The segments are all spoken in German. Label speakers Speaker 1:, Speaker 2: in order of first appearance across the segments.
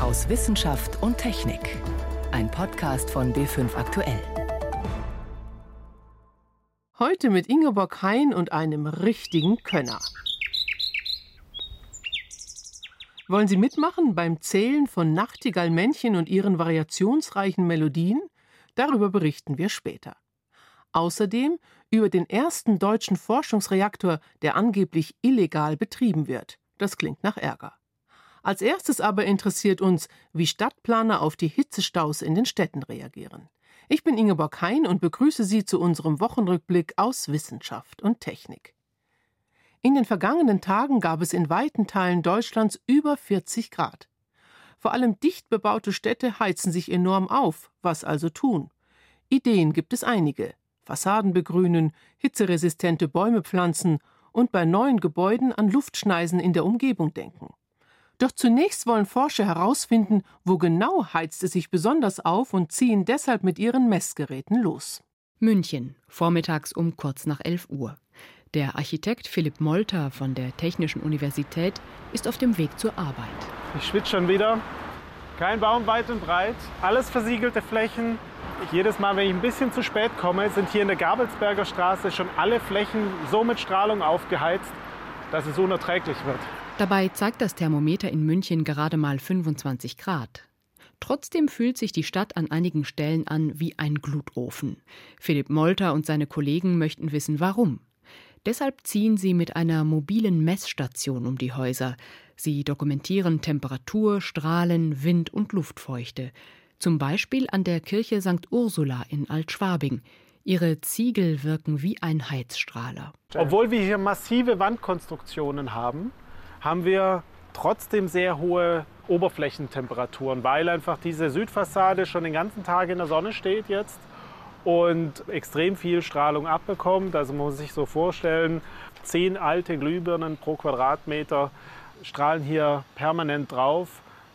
Speaker 1: aus Wissenschaft und Technik. Ein Podcast von B5 Aktuell.
Speaker 2: Heute mit Ingeborg Hein und einem richtigen Könner. Wollen Sie mitmachen beim Zählen von Nachtigallmännchen und ihren variationsreichen Melodien? Darüber berichten wir später. Außerdem über den ersten deutschen Forschungsreaktor, der angeblich illegal betrieben wird. Das klingt nach Ärger. Als erstes aber interessiert uns, wie Stadtplaner auf die Hitzestaus in den Städten reagieren. Ich bin Ingeborg Hein und begrüße Sie zu unserem Wochenrückblick aus Wissenschaft und Technik. In den vergangenen Tagen gab es in weiten Teilen Deutschlands über 40 Grad. Vor allem dicht bebaute Städte heizen sich enorm auf. Was also tun? Ideen gibt es einige. Fassaden begrünen, hitzeresistente Bäume pflanzen und bei neuen Gebäuden an Luftschneisen in der Umgebung denken. Doch zunächst wollen Forscher herausfinden, wo genau heizt es sich besonders auf und ziehen deshalb mit ihren Messgeräten los.
Speaker 3: München, vormittags um kurz nach 11 Uhr. Der Architekt Philipp Molter von der Technischen Universität ist auf dem Weg zur Arbeit.
Speaker 4: Ich schwitze schon wieder. Kein Baum weit und breit, alles versiegelte Flächen, jedes Mal, wenn ich ein bisschen zu spät komme, sind hier in der Gabelsberger Straße schon alle Flächen so mit Strahlung aufgeheizt, dass es unerträglich wird.
Speaker 3: Dabei zeigt das Thermometer in München gerade mal 25 Grad. Trotzdem fühlt sich die Stadt an einigen Stellen an wie ein Glutofen. Philipp Molter und seine Kollegen möchten wissen, warum. Deshalb ziehen sie mit einer mobilen Messstation um die Häuser. Sie dokumentieren Temperatur, Strahlen, Wind und Luftfeuchte. Zum Beispiel an der Kirche St. Ursula in Altschwabing. Ihre Ziegel wirken wie ein Heizstrahler.
Speaker 4: Obwohl wir hier massive Wandkonstruktionen haben, haben wir trotzdem sehr hohe Oberflächentemperaturen, weil einfach diese Südfassade schon den ganzen Tag in der Sonne steht jetzt und extrem viel Strahlung abbekommt. Also man muss sich so vorstellen, zehn alte Glühbirnen pro Quadratmeter strahlen hier permanent drauf.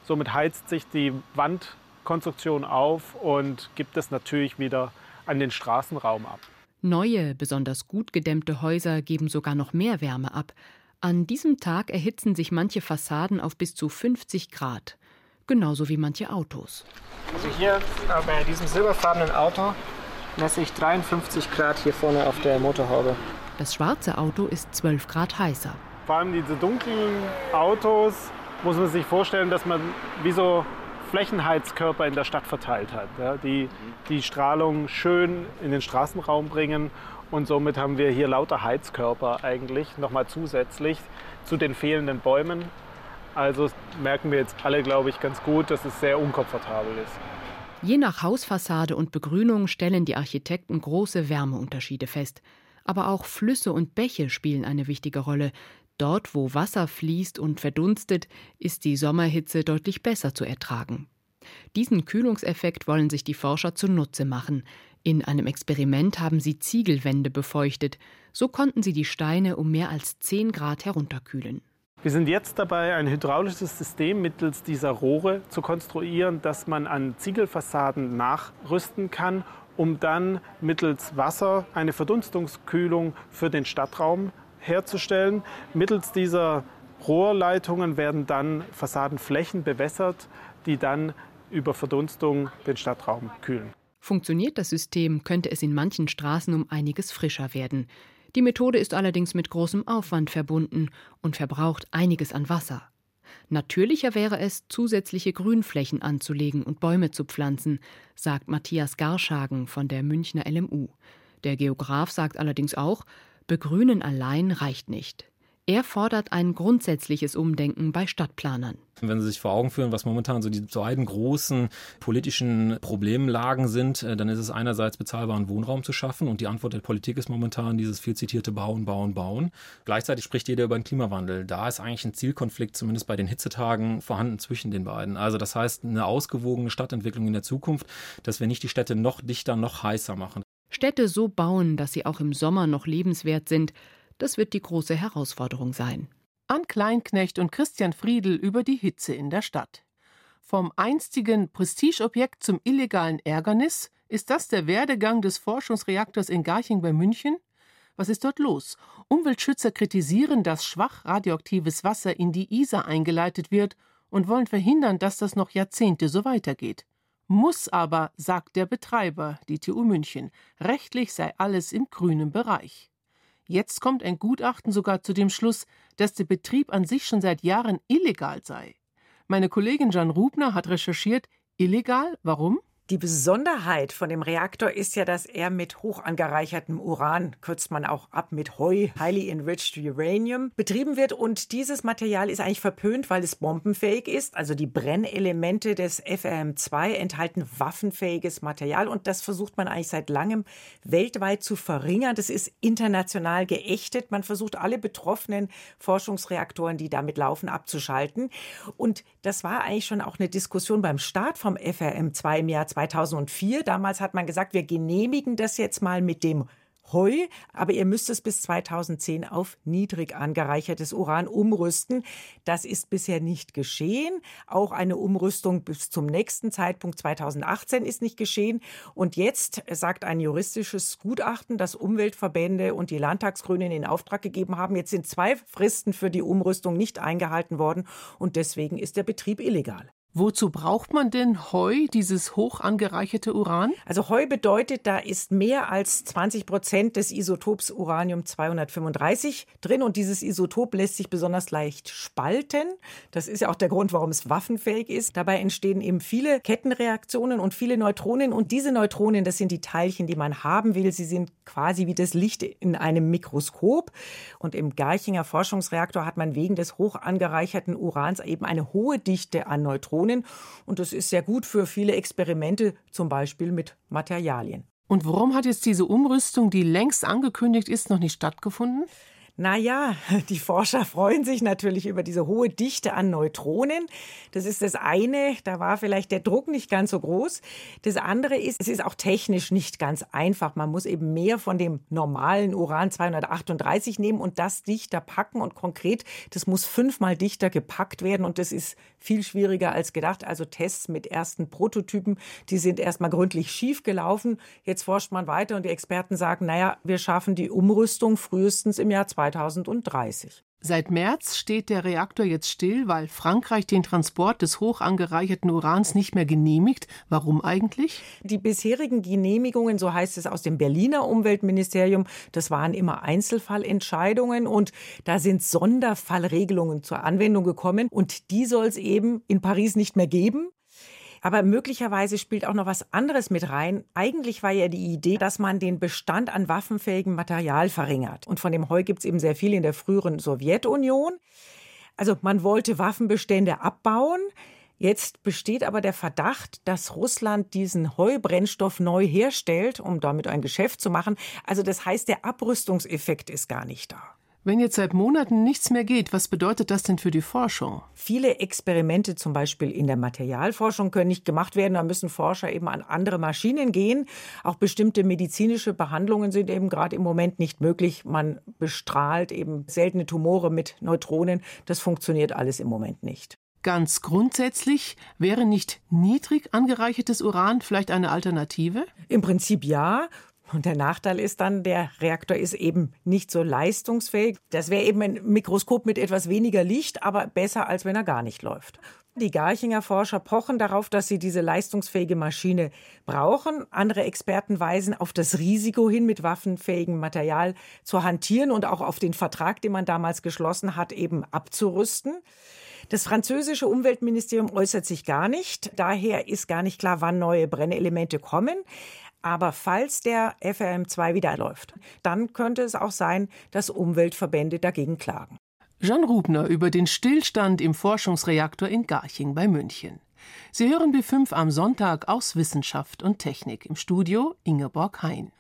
Speaker 4: Somit heizt sich die Wand Konstruktion auf und gibt es natürlich wieder an den Straßenraum ab.
Speaker 3: Neue, besonders gut gedämmte Häuser geben sogar noch mehr Wärme ab. An diesem Tag erhitzen sich manche Fassaden auf bis zu 50 Grad, genauso wie manche Autos.
Speaker 5: Also hier bei diesem silberfarbenen Auto messe ich 53 Grad hier vorne auf der Motorhaube.
Speaker 3: Das schwarze Auto ist 12 Grad heißer.
Speaker 4: Vor allem diese dunklen Autos muss man sich vorstellen, dass man wie so Flächenheizkörper in der Stadt verteilt hat, ja, die die Strahlung schön in den Straßenraum bringen. Und somit haben wir hier lauter Heizkörper eigentlich nochmal zusätzlich zu den fehlenden Bäumen. Also merken wir jetzt alle, glaube ich, ganz gut, dass es sehr unkomfortabel ist.
Speaker 3: Je nach Hausfassade und Begrünung stellen die Architekten große Wärmeunterschiede fest. Aber auch Flüsse und Bäche spielen eine wichtige Rolle, Dort, wo Wasser fließt und verdunstet, ist die Sommerhitze deutlich besser zu ertragen. Diesen Kühlungseffekt wollen sich die Forscher zunutze machen. In einem Experiment haben sie Ziegelwände befeuchtet. So konnten sie die Steine um mehr als 10 Grad herunterkühlen.
Speaker 4: Wir sind jetzt dabei, ein hydraulisches System mittels dieser Rohre zu konstruieren, das man an Ziegelfassaden nachrüsten kann, um dann mittels Wasser eine Verdunstungskühlung für den Stadtraum herzustellen. Mittels dieser Rohrleitungen werden dann Fassadenflächen bewässert, die dann über Verdunstung den Stadtraum kühlen.
Speaker 3: Funktioniert das System, könnte es in manchen Straßen um einiges frischer werden. Die Methode ist allerdings mit großem Aufwand verbunden und verbraucht einiges an Wasser. Natürlicher wäre es, zusätzliche Grünflächen anzulegen und Bäume zu pflanzen, sagt Matthias Garschagen von der Münchner LMU. Der Geograf sagt allerdings auch, Begrünen allein reicht nicht. Er fordert ein grundsätzliches Umdenken bei Stadtplanern.
Speaker 6: Wenn Sie sich vor Augen führen, was momentan so die beiden großen politischen Problemlagen sind, äh, dann ist es einerseits bezahlbaren Wohnraum zu schaffen und die Antwort der Politik ist momentan dieses viel zitierte Bauen, Bauen, Bauen. Gleichzeitig spricht jeder über den Klimawandel. Da ist eigentlich ein Zielkonflikt, zumindest bei den Hitzetagen, vorhanden zwischen den beiden. Also das heißt, eine ausgewogene Stadtentwicklung in der Zukunft, dass wir nicht die Städte noch dichter, noch heißer machen.
Speaker 3: Städte so bauen, dass sie auch im Sommer noch lebenswert sind, das wird die große Herausforderung sein.
Speaker 2: An Kleinknecht und Christian Friedel über die Hitze in der Stadt. Vom einstigen Prestigeobjekt zum illegalen Ärgernis, ist das der Werdegang des Forschungsreaktors in Garching bei München? Was ist dort los? Umweltschützer kritisieren, dass schwach radioaktives Wasser in die Isar eingeleitet wird und wollen verhindern, dass das noch Jahrzehnte so weitergeht. Muss aber, sagt der Betreiber, die TU München, rechtlich sei alles im grünen Bereich. Jetzt kommt ein Gutachten sogar zu dem Schluss, dass der Betrieb an sich schon seit Jahren illegal sei. Meine Kollegin Jan Rubner hat recherchiert, illegal, warum?
Speaker 7: Die Besonderheit von dem Reaktor ist ja, dass er mit hoch angereichertem Uran, kürzt man auch ab mit Heu, highly enriched uranium, betrieben wird. Und dieses Material ist eigentlich verpönt, weil es bombenfähig ist. Also die Brennelemente des FRM2 enthalten waffenfähiges Material. Und das versucht man eigentlich seit langem weltweit zu verringern. Das ist international geächtet. Man versucht alle betroffenen Forschungsreaktoren, die damit laufen, abzuschalten. Und das war eigentlich schon auch eine Diskussion beim Start vom FRM2 im Jahr 2004. Damals hat man gesagt, wir genehmigen das jetzt mal mit dem Heu, aber ihr müsst es bis 2010 auf niedrig angereichertes Uran umrüsten. Das ist bisher nicht geschehen. Auch eine Umrüstung bis zum nächsten Zeitpunkt 2018 ist nicht geschehen. Und jetzt sagt ein juristisches Gutachten, das Umweltverbände und die Landtagsgrünen in Auftrag gegeben haben. Jetzt sind zwei Fristen für die Umrüstung nicht eingehalten worden und deswegen ist der Betrieb illegal.
Speaker 2: Wozu braucht man denn Heu, dieses hoch angereicherte Uran?
Speaker 7: Also Heu bedeutet, da ist mehr als 20 Prozent des Isotops Uranium 235 drin und dieses Isotop lässt sich besonders leicht spalten. Das ist ja auch der Grund, warum es waffenfähig ist. Dabei entstehen eben viele Kettenreaktionen und viele Neutronen und diese Neutronen, das sind die Teilchen, die man haben will. Sie sind quasi wie das Licht in einem Mikroskop und im Garchinger Forschungsreaktor hat man wegen des hoch angereicherten Urans eben eine hohe Dichte an Neutronen. Neutronen. Und das ist sehr gut für viele Experimente, zum Beispiel mit Materialien.
Speaker 2: Und warum hat jetzt diese Umrüstung, die längst angekündigt ist, noch nicht stattgefunden?
Speaker 7: Naja, die Forscher freuen sich natürlich über diese hohe Dichte an Neutronen. Das ist das eine, da war vielleicht der Druck nicht ganz so groß. Das andere ist, es ist auch technisch nicht ganz einfach. Man muss eben mehr von dem normalen Uran 238 nehmen und das dichter packen. Und konkret, das muss fünfmal dichter gepackt werden und das ist viel schwieriger als gedacht. Also Tests mit ersten Prototypen, die sind erstmal gründlich schief gelaufen. Jetzt forscht man weiter und die Experten sagen, naja, wir schaffen die Umrüstung frühestens im Jahr 2020. 2030.
Speaker 2: Seit März steht der Reaktor jetzt still, weil Frankreich den Transport des hoch angereicherten Urans nicht mehr genehmigt. Warum eigentlich?
Speaker 7: Die bisherigen Genehmigungen, so heißt es aus dem Berliner Umweltministerium, das waren immer Einzelfallentscheidungen und da sind Sonderfallregelungen zur Anwendung gekommen und die soll es eben in Paris nicht mehr geben. Aber möglicherweise spielt auch noch was anderes mit rein. Eigentlich war ja die Idee, dass man den Bestand an waffenfähigem Material verringert. Und von dem Heu gibt es eben sehr viel in der früheren Sowjetunion. Also man wollte Waffenbestände abbauen. Jetzt besteht aber der Verdacht, dass Russland diesen Heubrennstoff neu herstellt, um damit ein Geschäft zu machen. Also das heißt, der Abrüstungseffekt ist gar nicht da.
Speaker 2: Wenn jetzt seit Monaten nichts mehr geht, was bedeutet das denn für die Forschung?
Speaker 7: Viele Experimente, zum Beispiel in der Materialforschung, können nicht gemacht werden. Da müssen Forscher eben an andere Maschinen gehen. Auch bestimmte medizinische Behandlungen sind eben gerade im Moment nicht möglich. Man bestrahlt eben seltene Tumore mit Neutronen. Das funktioniert alles im Moment nicht.
Speaker 2: Ganz grundsätzlich wäre nicht niedrig angereichertes Uran vielleicht eine Alternative?
Speaker 7: Im Prinzip ja. Und der Nachteil ist dann, der Reaktor ist eben nicht so leistungsfähig. Das wäre eben ein Mikroskop mit etwas weniger Licht, aber besser, als wenn er gar nicht läuft. Die Garchinger Forscher pochen darauf, dass sie diese leistungsfähige Maschine brauchen. Andere Experten weisen auf das Risiko hin, mit waffenfähigem Material zu hantieren und auch auf den Vertrag, den man damals geschlossen hat, eben abzurüsten. Das französische Umweltministerium äußert sich gar nicht. Daher ist gar nicht klar, wann neue Brennelemente kommen. Aber falls der FRM2 wieder läuft, dann könnte es auch sein, dass Umweltverbände dagegen klagen.
Speaker 2: Jean Rubner über den Stillstand im Forschungsreaktor in Garching bei München. Sie hören B5 am Sonntag aus Wissenschaft und Technik im Studio Ingeborg Hein.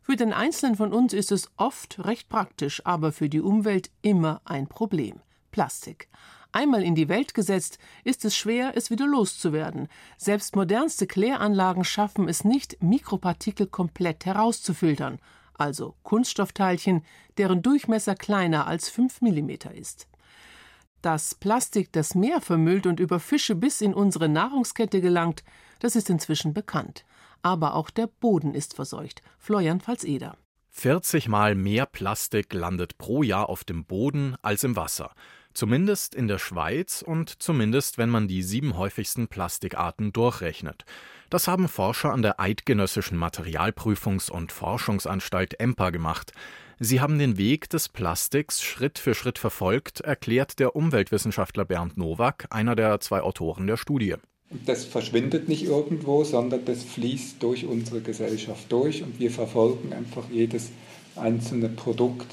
Speaker 2: Für den Einzelnen von uns ist es oft recht praktisch, aber für die Umwelt immer ein Problem. Plastik. Einmal in die Welt gesetzt, ist es schwer, es wieder loszuwerden. Selbst modernste Kläranlagen schaffen es nicht, Mikropartikel komplett herauszufiltern, also Kunststoffteilchen, deren Durchmesser kleiner als 5 mm ist. Dass Plastik das Meer vermüllt und über Fische bis in unsere Nahrungskette gelangt, das ist inzwischen bekannt. Aber auch der Boden ist verseucht. Florian Pfalz-Eder.
Speaker 8: 40 Mal mehr Plastik landet pro Jahr auf dem Boden als im Wasser. Zumindest in der Schweiz und zumindest, wenn man die sieben häufigsten Plastikarten durchrechnet. Das haben Forscher an der Eidgenössischen Materialprüfungs- und Forschungsanstalt EMPA gemacht. Sie haben den Weg des Plastiks Schritt für Schritt verfolgt, erklärt der Umweltwissenschaftler Bernd Nowak, einer der zwei Autoren der Studie.
Speaker 9: Das verschwindet nicht irgendwo, sondern das fließt durch unsere Gesellschaft durch und wir verfolgen einfach jedes einzelne Produkt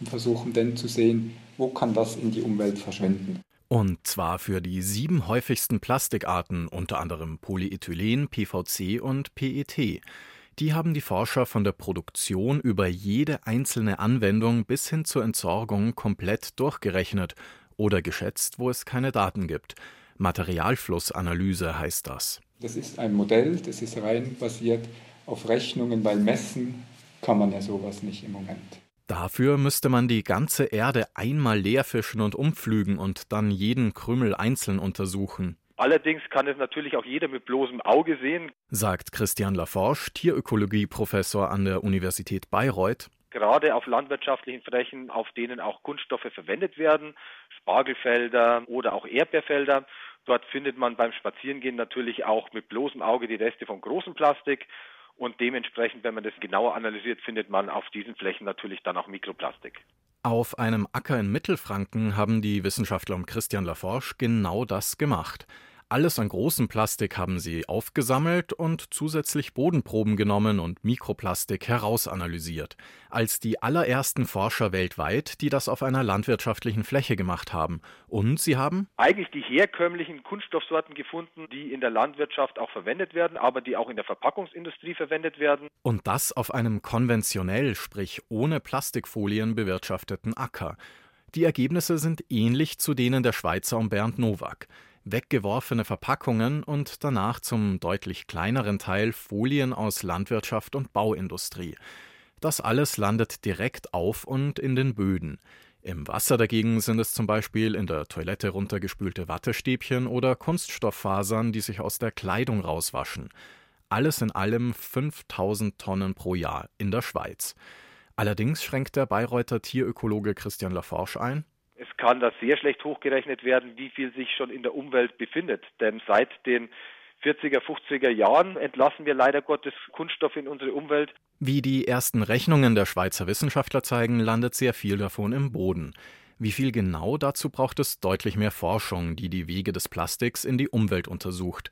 Speaker 9: und versuchen dann zu sehen, wo kann das in die Umwelt verschwinden.
Speaker 8: Und zwar für die sieben häufigsten Plastikarten, unter anderem Polyethylen, PVC und PET. Die haben die Forscher von der Produktion über jede einzelne Anwendung bis hin zur Entsorgung komplett durchgerechnet oder geschätzt, wo es keine Daten gibt. Materialflussanalyse heißt das.
Speaker 9: Das ist ein Modell, das ist rein basiert auf Rechnungen, weil messen kann man ja sowas nicht im Moment.
Speaker 8: Dafür müsste man die ganze Erde einmal leerfischen und umpflügen und dann jeden Krümel einzeln untersuchen.
Speaker 10: Allerdings kann es natürlich auch jeder mit bloßem Auge sehen,
Speaker 8: sagt Christian Laforge, Tierökologie-Professor an der Universität Bayreuth.
Speaker 10: Gerade auf landwirtschaftlichen Flächen, auf denen auch Kunststoffe verwendet werden, Spargelfelder oder auch Erdbeerfelder. Dort findet man beim Spazierengehen natürlich auch mit bloßem Auge die Reste von großem Plastik. Und dementsprechend, wenn man das genauer analysiert, findet man auf diesen Flächen natürlich dann auch Mikroplastik.
Speaker 8: Auf einem Acker in Mittelfranken haben die Wissenschaftler um Christian Laforge genau das gemacht. Alles an großem Plastik haben sie aufgesammelt und zusätzlich Bodenproben genommen und Mikroplastik herausanalysiert. Als die allerersten Forscher weltweit, die das auf einer landwirtschaftlichen Fläche gemacht haben. Und sie haben
Speaker 10: eigentlich die herkömmlichen Kunststoffsorten gefunden, die in der Landwirtschaft auch verwendet werden, aber die auch in der Verpackungsindustrie verwendet werden.
Speaker 8: Und das auf einem konventionell, sprich ohne Plastikfolien bewirtschafteten Acker. Die Ergebnisse sind ähnlich zu denen der Schweizer um Bernd Nowak weggeworfene Verpackungen und danach zum deutlich kleineren Teil Folien aus Landwirtschaft und Bauindustrie. Das alles landet direkt auf und in den Böden. Im Wasser dagegen sind es zum Beispiel in der Toilette runtergespülte Wattestäbchen oder Kunststofffasern, die sich aus der Kleidung rauswaschen. Alles in allem 5000 Tonnen pro Jahr in der Schweiz. Allerdings schränkt der Bayreuther Tierökologe Christian Laforge ein,
Speaker 10: es kann da sehr schlecht hochgerechnet werden, wie viel sich schon in der Umwelt befindet. Denn seit den 40er, 50er Jahren entlassen wir leider Gottes Kunststoff in unsere Umwelt.
Speaker 8: Wie die ersten Rechnungen der Schweizer Wissenschaftler zeigen, landet sehr viel davon im Boden. Wie viel genau dazu braucht es deutlich mehr Forschung, die die Wege des Plastiks in die Umwelt untersucht.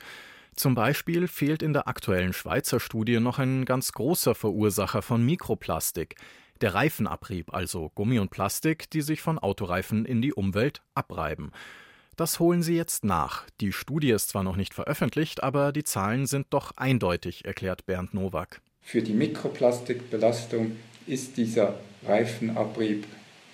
Speaker 8: Zum Beispiel fehlt in der aktuellen Schweizer Studie noch ein ganz großer Verursacher von Mikroplastik, der Reifenabrieb, also Gummi und Plastik, die sich von Autoreifen in die Umwelt abreiben. Das holen sie jetzt nach. Die Studie ist zwar noch nicht veröffentlicht, aber die Zahlen sind doch eindeutig, erklärt Bernd Nowak.
Speaker 9: Für die Mikroplastikbelastung ist dieser Reifenabrieb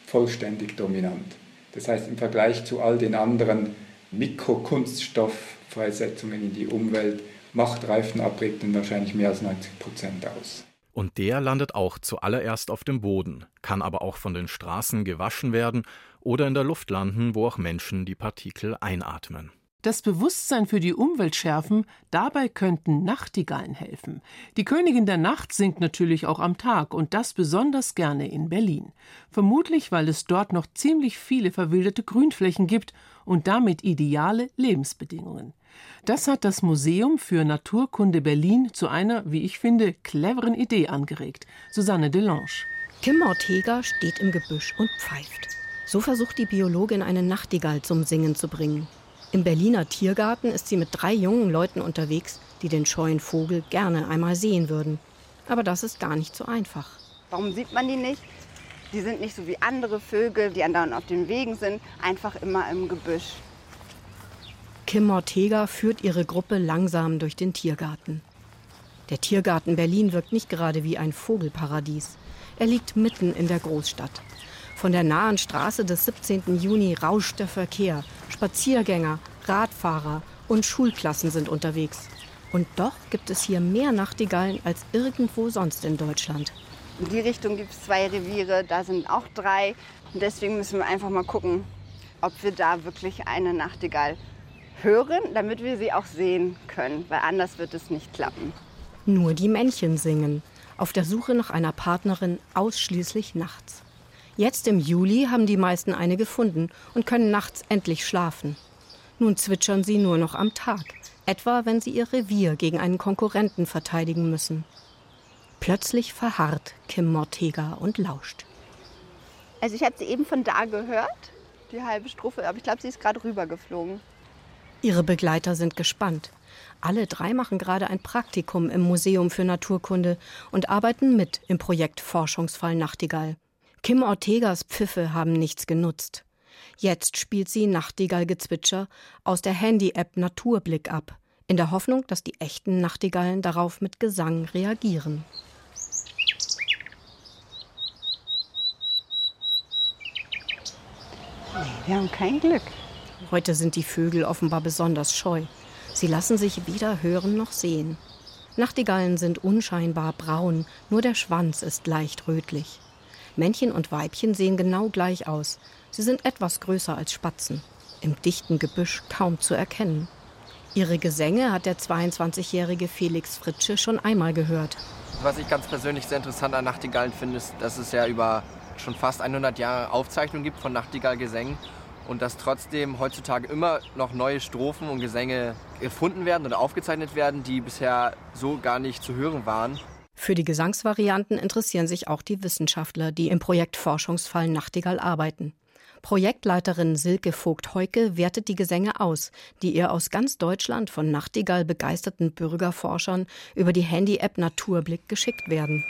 Speaker 9: vollständig dominant. Das heißt, im Vergleich zu all den anderen Mikrokunststofffreisetzungen in die Umwelt macht Reifenabrieb dann wahrscheinlich mehr als 90 Prozent aus.
Speaker 8: Und der landet auch zuallererst auf dem Boden, kann aber auch von den Straßen gewaschen werden oder in der Luft landen, wo auch Menschen die Partikel einatmen.
Speaker 2: Das Bewusstsein für die Umwelt schärfen, dabei könnten Nachtigallen helfen. Die Königin der Nacht singt natürlich auch am Tag und das besonders gerne in Berlin. Vermutlich, weil es dort noch ziemlich viele verwilderte Grünflächen gibt und damit ideale Lebensbedingungen. Das hat das Museum für Naturkunde Berlin zu einer, wie ich finde, cleveren Idee angeregt. Susanne Delange.
Speaker 11: Kim Ortega steht im Gebüsch und pfeift. So versucht die Biologin eine Nachtigall zum Singen zu bringen. Im Berliner Tiergarten ist sie mit drei jungen Leuten unterwegs, die den scheuen Vogel gerne einmal sehen würden. Aber das ist gar nicht so einfach.
Speaker 12: Warum sieht man die nicht? Die sind nicht so wie andere Vögel, die andauernd auf den Wegen sind, einfach immer im Gebüsch.
Speaker 11: Kim Ortega führt ihre Gruppe langsam durch den Tiergarten. Der Tiergarten Berlin wirkt nicht gerade wie ein Vogelparadies. Er liegt mitten in der Großstadt. Von der nahen Straße des 17. Juni rauscht der Verkehr. Spaziergänger, Radfahrer und Schulklassen sind unterwegs. Und doch gibt es hier mehr Nachtigallen als irgendwo sonst in Deutschland.
Speaker 12: In die Richtung gibt es zwei Reviere, da sind auch drei. Und deswegen müssen wir einfach mal gucken, ob wir da wirklich eine Nachtigall hören, damit wir sie auch sehen können, weil anders wird es nicht klappen.
Speaker 11: Nur die Männchen singen, auf der Suche nach einer Partnerin ausschließlich nachts. Jetzt im Juli haben die meisten eine gefunden und können nachts endlich schlafen. Nun zwitschern sie nur noch am Tag, etwa wenn sie ihr Revier gegen einen Konkurrenten verteidigen müssen. Plötzlich verharrt Kim Mortega und lauscht.
Speaker 12: Also ich habe sie eben von da gehört, die halbe Strophe, aber ich glaube, sie ist gerade rübergeflogen.
Speaker 11: Ihre Begleiter sind gespannt. Alle drei machen gerade ein Praktikum im Museum für Naturkunde und arbeiten mit im Projekt Forschungsfall Nachtigall. Kim Ortegas Pfiffe haben nichts genutzt. Jetzt spielt sie Nachtigallgezwitscher aus der Handy-App Naturblick ab, in der Hoffnung, dass die echten Nachtigallen darauf mit Gesang reagieren.
Speaker 12: Wir haben kein Glück.
Speaker 11: Heute sind die Vögel offenbar besonders scheu. Sie lassen sich weder hören noch sehen. Nachtigallen sind unscheinbar braun, nur der Schwanz ist leicht rötlich. Männchen und Weibchen sehen genau gleich aus. Sie sind etwas größer als Spatzen, im dichten Gebüsch kaum zu erkennen. Ihre Gesänge hat der 22-jährige Felix Fritsche schon einmal gehört.
Speaker 13: Was ich ganz persönlich sehr interessant an Nachtigallen finde, ist, dass es ja über schon fast 100 Jahre Aufzeichnungen gibt von Nachtigallgesängen und dass trotzdem heutzutage immer noch neue Strophen und Gesänge gefunden werden oder aufgezeichnet werden, die bisher so gar nicht zu hören waren.
Speaker 11: Für die Gesangsvarianten interessieren sich auch die Wissenschaftler, die im Projekt Forschungsfall Nachtigall arbeiten. Projektleiterin Silke Vogt-Heuke wertet die Gesänge aus, die ihr aus ganz Deutschland von Nachtigall begeisterten Bürgerforschern über die Handy-App Naturblick geschickt werden.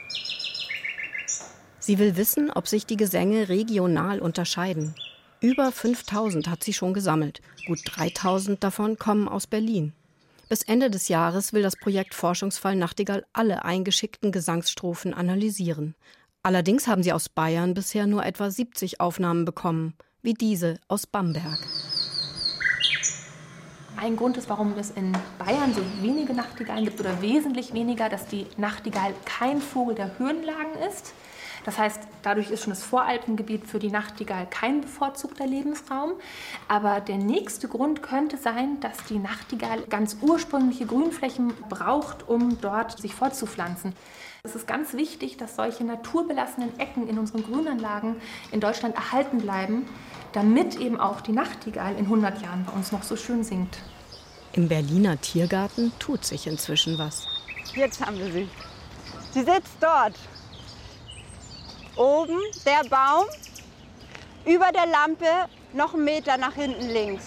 Speaker 11: Sie will wissen, ob sich die Gesänge regional unterscheiden. Über 5000 hat sie schon gesammelt. Gut 3000 davon kommen aus Berlin. Bis Ende des Jahres will das Projekt Forschungsfall Nachtigall alle eingeschickten Gesangsstrophen analysieren. Allerdings haben sie aus Bayern bisher nur etwa 70 Aufnahmen bekommen, wie diese aus Bamberg.
Speaker 14: Ein Grund ist, warum es in Bayern so wenige Nachtigallen gibt oder wesentlich weniger, dass die Nachtigall kein Vogel der Höhenlagen ist. Das heißt, dadurch ist schon das Voralpengebiet für die Nachtigall kein bevorzugter Lebensraum. Aber der nächste Grund könnte sein, dass die Nachtigall ganz ursprüngliche Grünflächen braucht, um dort sich fortzupflanzen. Es ist ganz wichtig, dass solche naturbelassenen Ecken in unseren Grünanlagen in Deutschland erhalten bleiben, damit eben auch die Nachtigall in 100 Jahren bei uns noch so schön singt.
Speaker 11: Im Berliner Tiergarten tut sich inzwischen was.
Speaker 12: Jetzt haben wir sie. Sie sitzt dort Oben der Baum, über der Lampe noch einen Meter nach hinten links.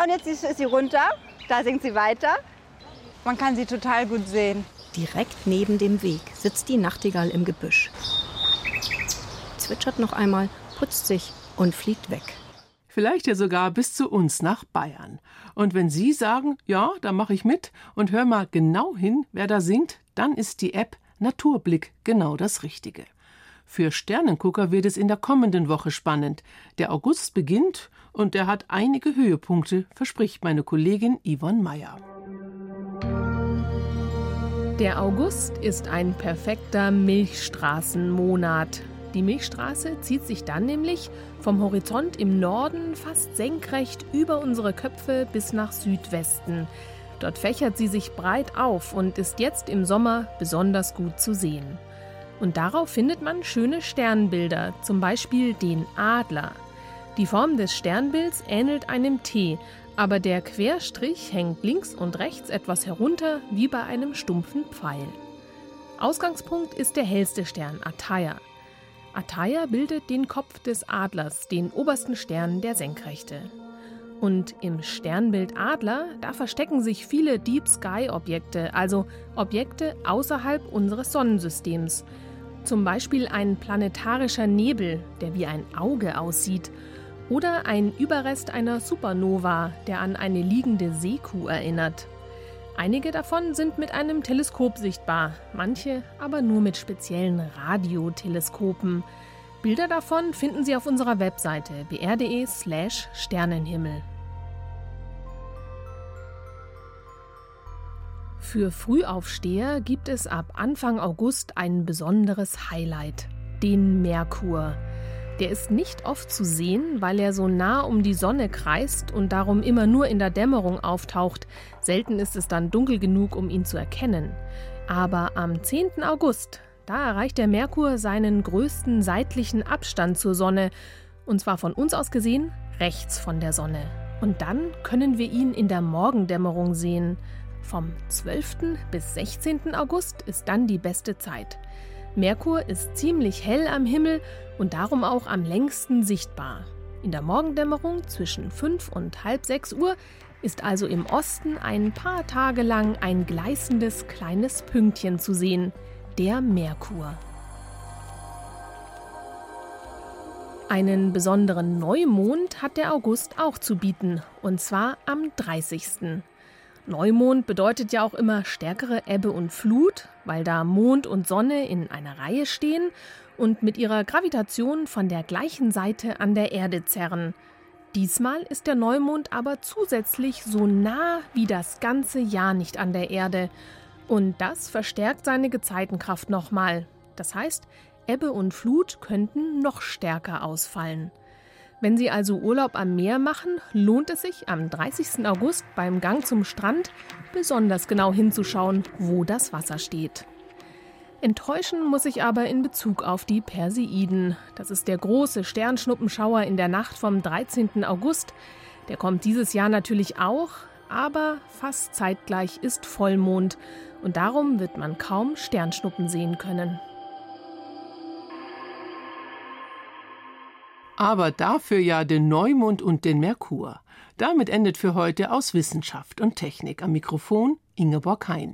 Speaker 12: Und jetzt ist sie runter, da singt sie weiter. Man kann sie total gut sehen.
Speaker 11: Direkt neben dem Weg sitzt die Nachtigall im Gebüsch. Zwitschert noch einmal, putzt sich und fliegt weg.
Speaker 2: Vielleicht ja sogar bis zu uns nach Bayern. Und wenn Sie sagen, ja, da mache ich mit und hör mal genau hin, wer da singt, dann ist die App Naturblick genau das Richtige. Für Sternengucker wird es in der kommenden Woche spannend. Der August beginnt und er hat einige Höhepunkte, verspricht meine Kollegin Yvonne Meyer.
Speaker 15: Der August ist ein perfekter Milchstraßenmonat. Die Milchstraße zieht sich dann nämlich vom Horizont im Norden fast senkrecht über unsere Köpfe bis nach Südwesten. Dort fächert sie sich breit auf und ist jetzt im Sommer besonders gut zu sehen. Und darauf findet man schöne Sternbilder, zum Beispiel den Adler. Die Form des Sternbilds ähnelt einem T, aber der Querstrich hängt links und rechts etwas herunter wie bei einem stumpfen Pfeil. Ausgangspunkt ist der hellste Stern Ataia. Ataia bildet den Kopf des Adlers, den obersten Stern der Senkrechte. Und im Sternbild Adler, da verstecken sich viele Deep Sky-Objekte, also Objekte außerhalb unseres Sonnensystems. Zum Beispiel ein planetarischer Nebel, der wie ein Auge aussieht, oder ein Überrest einer Supernova, der an eine liegende Seekuh erinnert. Einige davon sind mit einem Teleskop sichtbar, manche aber nur mit speziellen Radioteleskopen. Bilder davon finden Sie auf unserer Webseite br.de/slash Sternenhimmel. Für Frühaufsteher gibt es ab Anfang August ein besonderes Highlight, den Merkur. Der ist nicht oft zu sehen, weil er so nah um die Sonne kreist und darum immer nur in der Dämmerung auftaucht. Selten ist es dann dunkel genug, um ihn zu erkennen. Aber am 10. August, Da erreicht der Merkur seinen größten seitlichen Abstand zur Sonne, und zwar von uns aus gesehen rechts von der Sonne. Und dann können wir ihn in der Morgendämmerung sehen. Vom 12. bis 16. August ist dann die beste Zeit. Merkur ist ziemlich hell am Himmel und darum auch am längsten sichtbar. In der Morgendämmerung zwischen 5 und halb 6 Uhr ist also im Osten ein paar Tage lang ein gleißendes kleines Pünktchen zu sehen, der Merkur. Einen besonderen Neumond hat der August auch zu bieten, und zwar am 30. Neumond bedeutet ja auch immer stärkere Ebbe und Flut, weil da Mond und Sonne in einer Reihe stehen und mit ihrer Gravitation von der gleichen Seite an der Erde zerren. Diesmal ist der Neumond aber zusätzlich so nah wie das ganze Jahr nicht an der Erde. Und das verstärkt seine Gezeitenkraft nochmal. Das heißt, Ebbe und Flut könnten noch stärker ausfallen. Wenn Sie also Urlaub am Meer machen, lohnt es sich am 30. August beim Gang zum Strand besonders genau hinzuschauen, wo das Wasser steht. Enttäuschen muss ich aber in Bezug auf die Perseiden. Das ist der große Sternschnuppenschauer in der Nacht vom 13. August. Der kommt dieses Jahr natürlich auch, aber fast zeitgleich ist Vollmond und darum wird man kaum Sternschnuppen sehen können.
Speaker 2: aber dafür ja den Neumond und den Merkur. Damit endet für heute aus Wissenschaft und Technik am Mikrofon Ingeborg Hein.